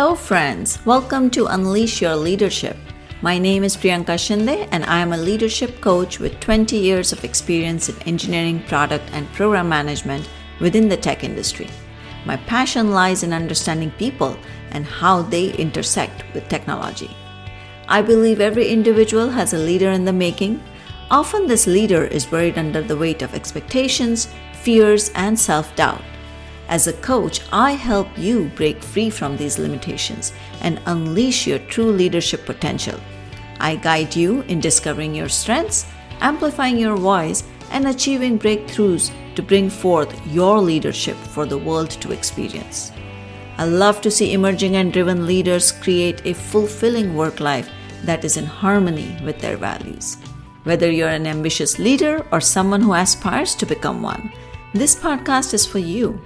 Hello, friends. Welcome to Unleash Your Leadership. My name is Priyanka Shinde, and I am a leadership coach with 20 years of experience in engineering, product, and program management within the tech industry. My passion lies in understanding people and how they intersect with technology. I believe every individual has a leader in the making. Often, this leader is buried under the weight of expectations, fears, and self doubt. As a coach, I help you break free from these limitations and unleash your true leadership potential. I guide you in discovering your strengths, amplifying your voice, and achieving breakthroughs to bring forth your leadership for the world to experience. I love to see emerging and driven leaders create a fulfilling work life that is in harmony with their values. Whether you're an ambitious leader or someone who aspires to become one, this podcast is for you.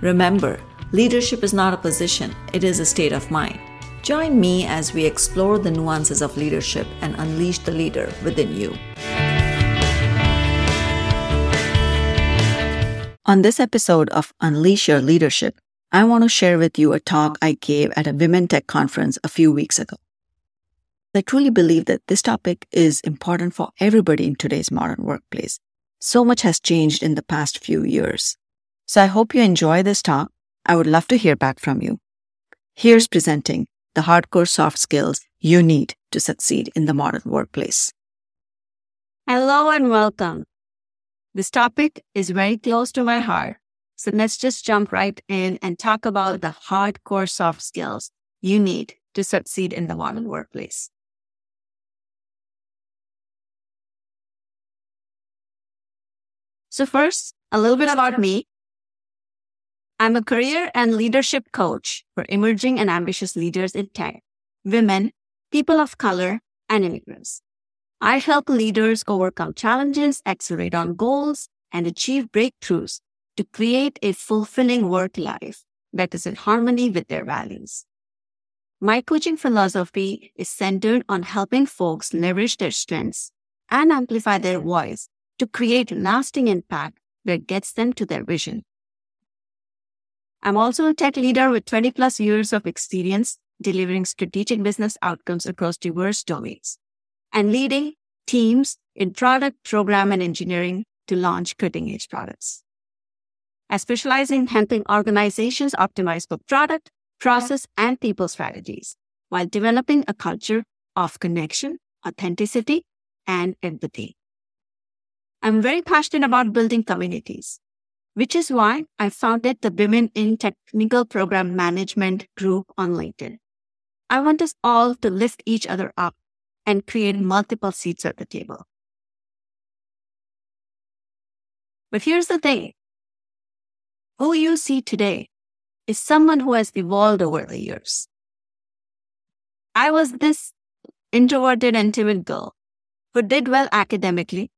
Remember, leadership is not a position, it is a state of mind. Join me as we explore the nuances of leadership and unleash the leader within you. On this episode of Unleash Your Leadership, I want to share with you a talk I gave at a Women Tech conference a few weeks ago. I truly believe that this topic is important for everybody in today's modern workplace. So much has changed in the past few years. So I hope you enjoy this talk. I would love to hear back from you. Here's presenting the hardcore soft skills you need to succeed in the modern workplace. Hello and welcome. This topic is very close to my heart. So let's just jump right in and talk about the hardcore soft skills you need to succeed in the modern workplace. So first, a little bit about me. I'm a career and leadership coach for emerging and ambitious leaders in tech, women, people of color, and immigrants. I help leaders overcome challenges, accelerate on goals, and achieve breakthroughs to create a fulfilling work life that is in harmony with their values. My coaching philosophy is centered on helping folks leverage their strengths and amplify their voice to create lasting impact that gets them to their vision. I'm also a tech leader with 20 plus years of experience delivering strategic business outcomes across diverse domains and leading teams in product, program, and engineering to launch cutting edge products. I specialize in helping organizations optimize for product, process, and people strategies while developing a culture of connection, authenticity, and empathy. I'm very passionate about building communities which is why I founded the Women in Technical Program Management group on LinkedIn. I want us all to lift each other up and create multiple seats at the table. But here's the thing. Who you see today is someone who has evolved over the years. I was this introverted and timid girl who did well academically,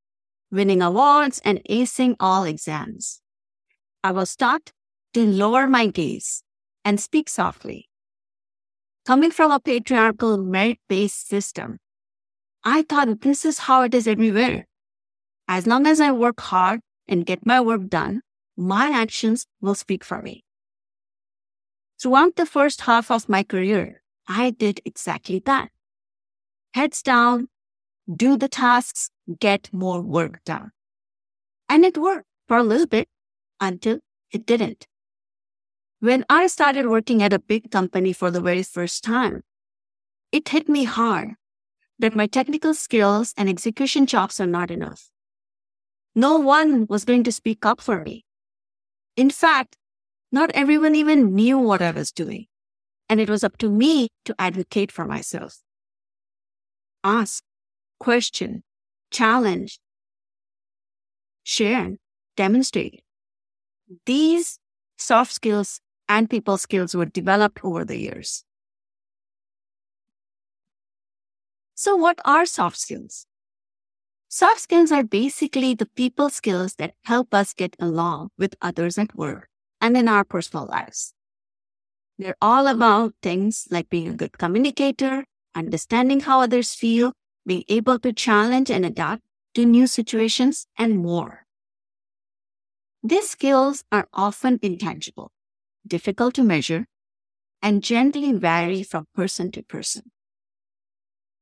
winning awards and acing all exams. I was taught to lower my gaze and speak softly. Coming from a patriarchal merit based system, I thought this is how it is everywhere. As long as I work hard and get my work done, my actions will speak for me. Throughout the first half of my career, I did exactly that. Heads down, do the tasks, get more work done. And it worked for a little bit until it didn't. When I started working at a big company for the very first time, it hit me hard that my technical skills and execution chops are not enough. No one was going to speak up for me. In fact, not everyone even knew what I was doing, and it was up to me to advocate for myself. Ask, question, challenge, share, demonstrate. These soft skills and people skills were developed over the years. So, what are soft skills? Soft skills are basically the people skills that help us get along with others at work and in our personal lives. They're all about things like being a good communicator, understanding how others feel, being able to challenge and adapt to new situations, and more. These skills are often intangible, difficult to measure, and generally vary from person to person.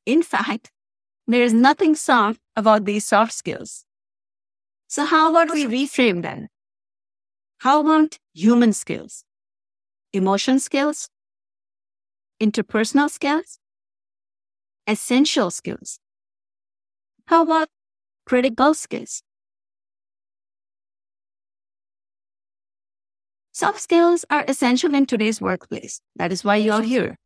In fact, there is nothing soft about these soft skills. So, how about we reframe them? How about human skills, emotion skills, interpersonal skills, essential skills? How about critical skills? Soft skills are essential in today's workplace. That is why you're here.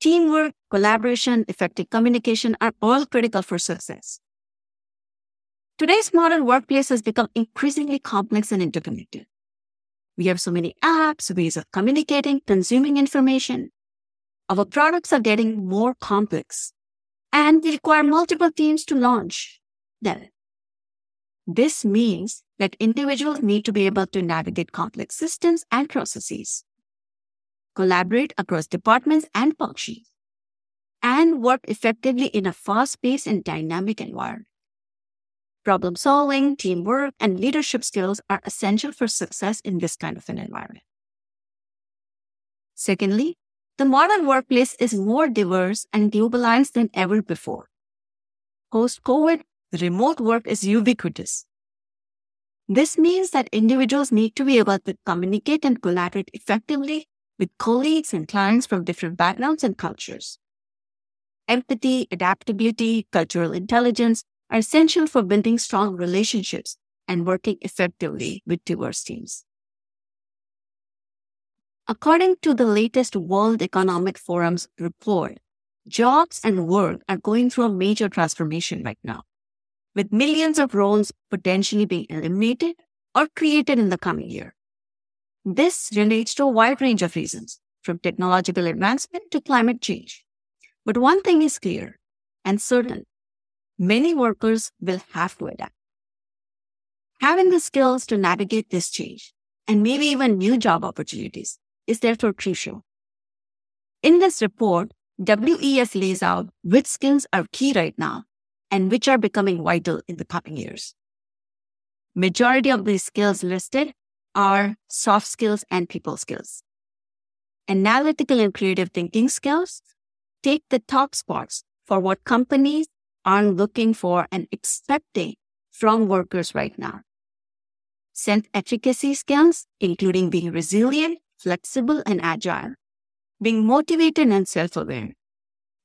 Teamwork, collaboration, effective communication are all critical for success. Today's modern workplace has become increasingly complex and interconnected. We have so many apps, ways of communicating, consuming information. Our products are getting more complex and we require multiple teams to launch them. This means that individuals need to be able to navigate complex systems and processes, collaborate across departments and functions, and work effectively in a fast paced and dynamic environment. Problem solving, teamwork, and leadership skills are essential for success in this kind of an environment. Secondly, the modern workplace is more diverse and globalized than ever before. Post COVID, remote work is ubiquitous. This means that individuals need to be able to communicate and collaborate effectively with colleagues and clients from different backgrounds and cultures. Empathy, adaptability, cultural intelligence are essential for building strong relationships and working effectively with diverse teams. According to the latest World Economic Forum's report, jobs and work are going through a major transformation right now with millions of roles potentially being eliminated or created in the coming year. This relates to a wide range of reasons, from technological advancement to climate change. But one thing is clear and certain many workers will have to adapt. Having the skills to navigate this change and maybe even new job opportunities is therefore crucial. In this report, WEF lays out which skills are key right now and which are becoming vital in the coming years. Majority of these skills listed are soft skills and people skills. Analytical and creative thinking skills take the top spots for what companies are looking for and expecting from workers right now. Self efficacy skills, including being resilient, flexible, and agile, being motivated and self aware,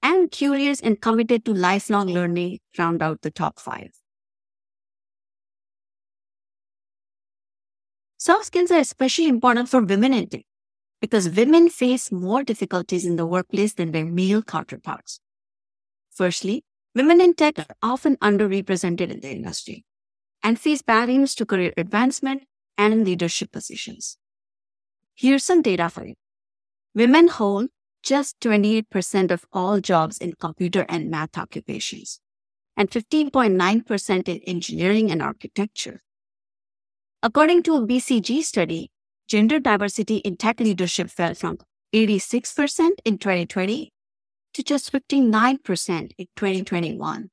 and curious and committed to lifelong learning round out the top five. Soft skills are especially important for women in tech because women face more difficulties in the workplace than their male counterparts. Firstly, women in tech are often underrepresented in the industry and face barriers to career advancement and leadership positions. Here's some data for you. Women hold just 28% of all jobs in computer and math occupations, and 15.9% in engineering and architecture. According to a BCG study, gender diversity in tech leadership fell from 86% in 2020 to just 59% in 2021.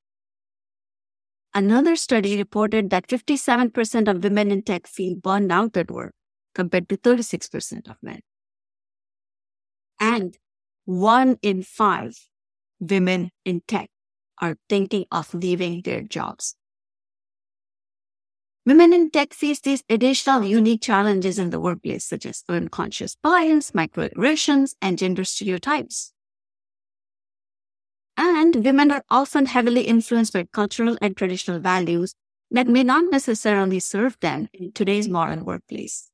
Another study reported that 57% of women in tech feel burned out at work compared to 36% of men. And one in five women in tech are thinking of leaving their jobs. Women in tech face these additional unique challenges in the workplace, such as unconscious bias, microaggressions, and gender stereotypes. And women are often heavily influenced by cultural and traditional values that may not necessarily serve them in today's modern workplace.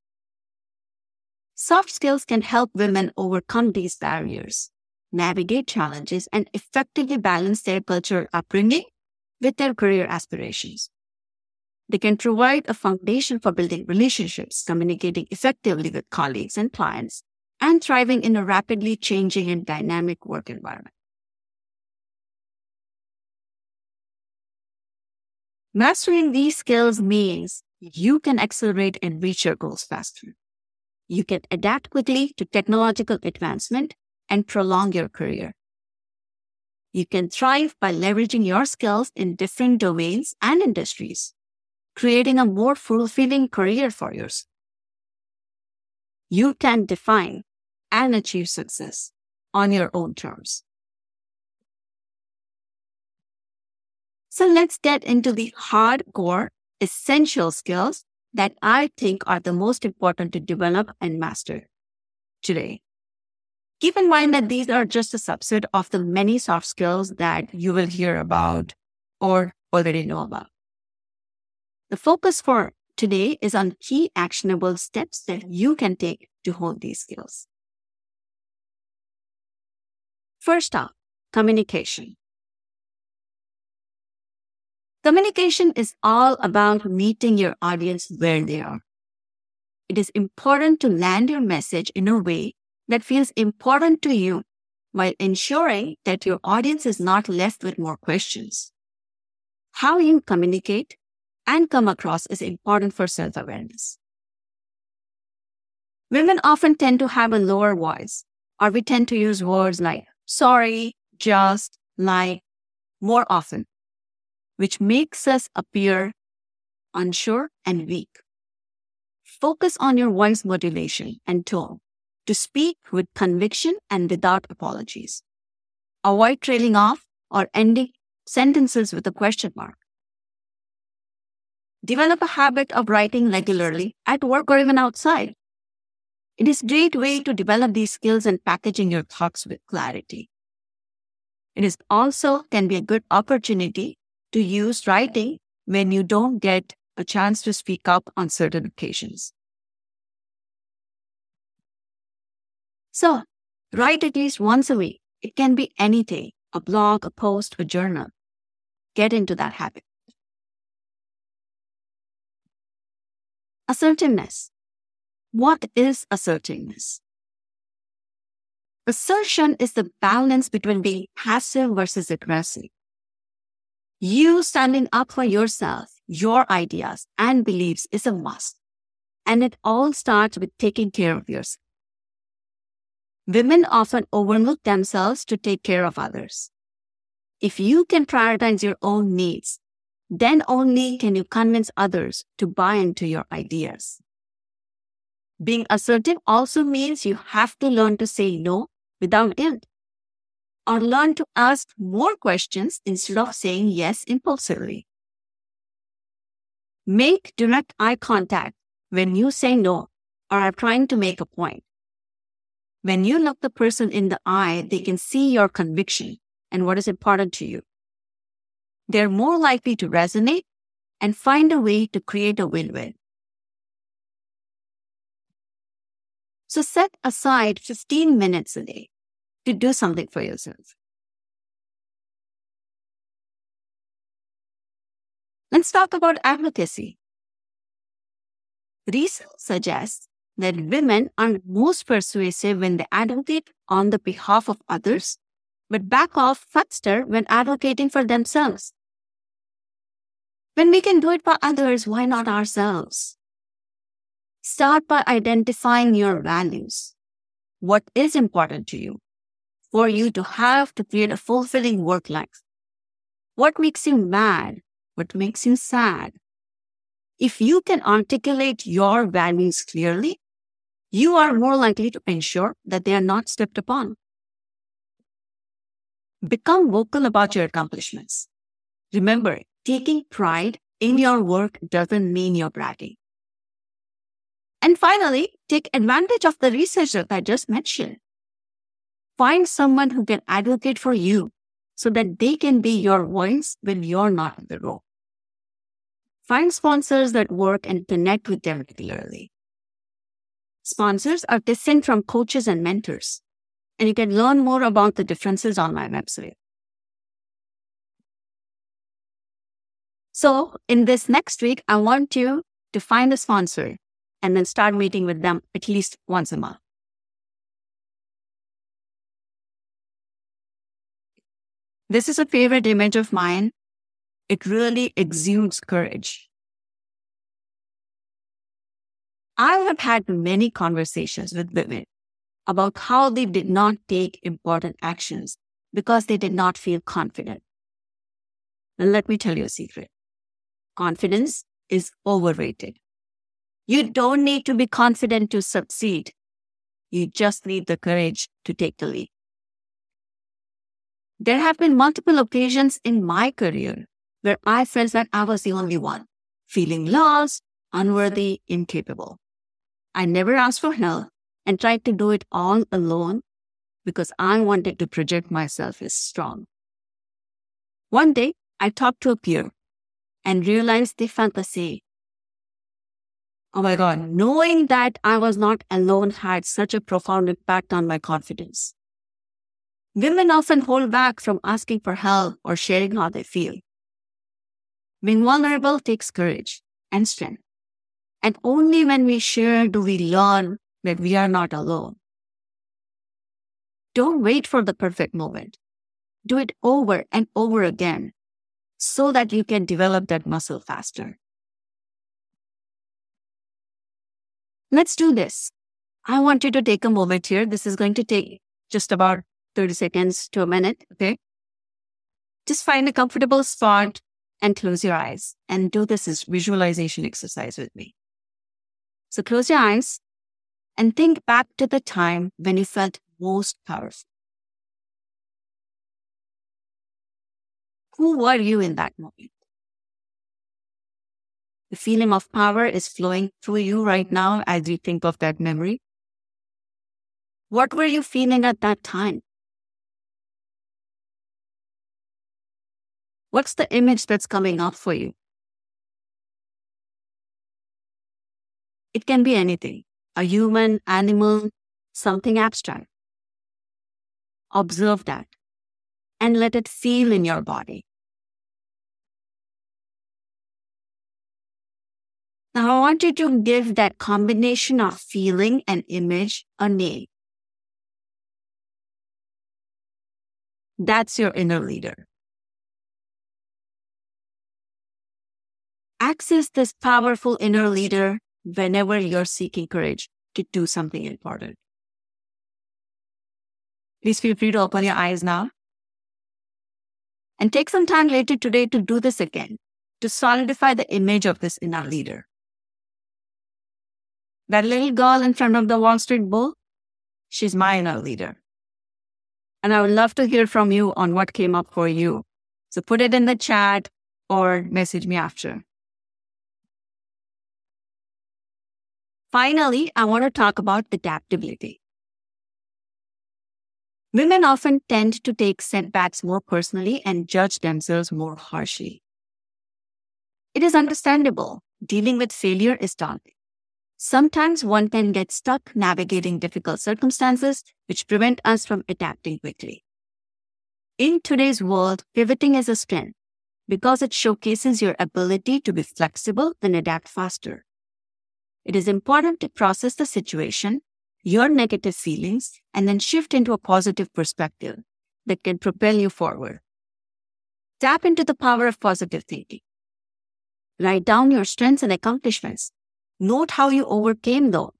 Soft skills can help women overcome these barriers, navigate challenges, and effectively balance their cultural upbringing with their career aspirations. They can provide a foundation for building relationships, communicating effectively with colleagues and clients, and thriving in a rapidly changing and dynamic work environment. Mastering these skills means you can accelerate and reach your goals faster. You can adapt quickly to technological advancement and prolong your career. You can thrive by leveraging your skills in different domains and industries, creating a more fulfilling career for yourself. You can define and achieve success on your own terms. So let's get into the hardcore essential skills that I think are the most important to develop and master today. Keep in mind that these are just a subset of the many soft skills that you will hear about or already know about. The focus for today is on key actionable steps that you can take to hone these skills. First up, communication. Communication is all about meeting your audience where they are. It is important to land your message in a way that feels important to you while ensuring that your audience is not left with more questions. How you communicate and come across is important for self awareness. Women often tend to have a lower voice, or we tend to use words like sorry, just, like more often which makes us appear unsure and weak. Focus on your voice modulation and tone to speak with conviction and without apologies. Avoid trailing off or ending sentences with a question mark. Develop a habit of writing regularly at work or even outside. It is a great way to develop these skills and packaging your thoughts with clarity. It is also can be a good opportunity to use writing when you don't get a chance to speak up on certain occasions. So, write at least once a week. It can be anything a blog, a post, a journal. Get into that habit. Assertiveness. What is assertiveness? Assertion is the balance between being passive versus aggressive. You standing up for yourself, your ideas and beliefs is a must. And it all starts with taking care of yourself. Women often overlook themselves to take care of others. If you can prioritize your own needs, then only can you convince others to buy into your ideas. Being assertive also means you have to learn to say no without guilt or learn to ask more questions instead of saying yes impulsively. Make direct eye contact when you say no or are trying to make a point. When you look the person in the eye, they can see your conviction and what is important to you. They're more likely to resonate and find a way to create a win-win. So set aside 15 minutes a day to do something for yourself. Let's talk about advocacy. Research suggests that women are most persuasive when they advocate on the behalf of others, but back off faster when advocating for themselves. When we can do it for others, why not ourselves? Start by identifying your values. What is important to you? For you to have to create a fulfilling work life. What makes you mad? What makes you sad? If you can articulate your values clearly, you are more likely to ensure that they are not stepped upon. Become vocal about your accomplishments. Remember, taking pride in your work doesn't mean you're bragging. And finally, take advantage of the research that I just mentioned. Find someone who can advocate for you so that they can be your voice when you're not in the role. Find sponsors that work and connect with them regularly. Sponsors are distinct from coaches and mentors, and you can learn more about the differences on my website. So, in this next week, I want you to find a sponsor and then start meeting with them at least once a month. This is a favorite image of mine. It really exudes courage. I have had many conversations with women about how they did not take important actions because they did not feel confident. And let me tell you a secret. Confidence is overrated. You don't need to be confident to succeed. You just need the courage to take the leap. There have been multiple occasions in my career where I felt that I was the only one, feeling lost, unworthy, incapable. I never asked for help and tried to do it all alone because I wanted to project myself as strong. One day, I talked to a peer and realized the same. Oh my God, knowing that I was not alone had such a profound impact on my confidence. Women often hold back from asking for help or sharing how they feel. Being vulnerable takes courage and strength. And only when we share do we learn that we are not alone. Don't wait for the perfect moment. Do it over and over again so that you can develop that muscle faster. Let's do this. I want you to take a moment here. This is going to take just about 30 seconds to a minute. Okay. Just find a comfortable spot and close your eyes and do this as visualization exercise with me. So close your eyes and think back to the time when you felt most powerful. Who were you in that moment? The feeling of power is flowing through you right now as you think of that memory. What were you feeling at that time? What's the image that's coming up for you? It can be anything a human, animal, something abstract. Observe that and let it feel in your body. Now, I want you to give that combination of feeling and image a name. That's your inner leader. Access this powerful inner leader whenever you're seeking courage to do something important. Please feel free to open your eyes now. And take some time later today to do this again, to solidify the image of this inner leader. That little girl in front of the Wall Street Bull, she's my inner leader. And I would love to hear from you on what came up for you. So put it in the chat or message me after. Finally, I want to talk about adaptability. Women often tend to take setbacks more personally and judge themselves more harshly. It is understandable. Dealing with failure is daunting. Sometimes one can get stuck navigating difficult circumstances which prevent us from adapting quickly. In today's world, pivoting is a strength because it showcases your ability to be flexible and adapt faster. It is important to process the situation, your negative feelings, and then shift into a positive perspective that can propel you forward. Tap into the power of positive thinking. Write down your strengths and accomplishments. Note how you overcame them.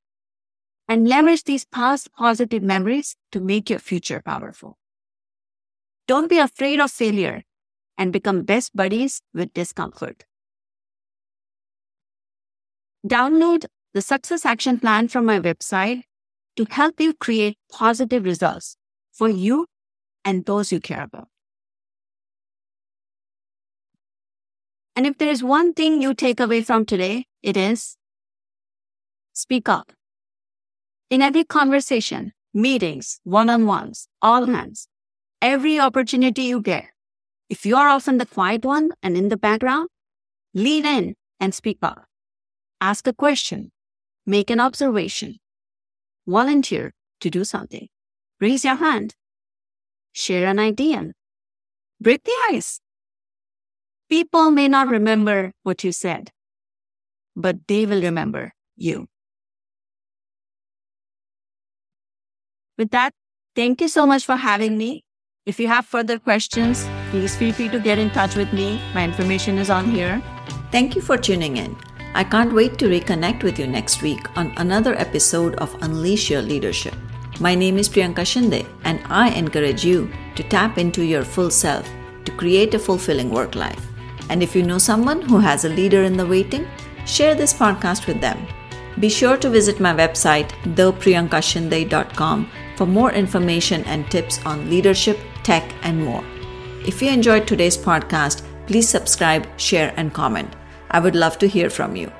And leverage these past positive memories to make your future powerful. Don't be afraid of failure and become best buddies with discomfort. Download the success action plan from my website to help you create positive results for you and those you care about. And if there is one thing you take away from today, it is speak up. In every conversation, meetings, one on ones, all hands, every opportunity you get, if you are often the quiet one and in the background, lean in and speak up. Ask a question, Make an observation. Volunteer to do something. Raise your hand. Share an idea. Break the ice. People may not remember what you said, but they will remember you. With that, thank you so much for having me. If you have further questions, please feel free to get in touch with me. My information is on here. Thank you for tuning in. I can't wait to reconnect with you next week on another episode of Unleash Your Leadership. My name is Priyanka Shinde, and I encourage you to tap into your full self to create a fulfilling work life. And if you know someone who has a leader in the waiting, share this podcast with them. Be sure to visit my website, thepriyankashinde.com, for more information and tips on leadership, tech, and more. If you enjoyed today's podcast, please subscribe, share, and comment. I would love to hear from you.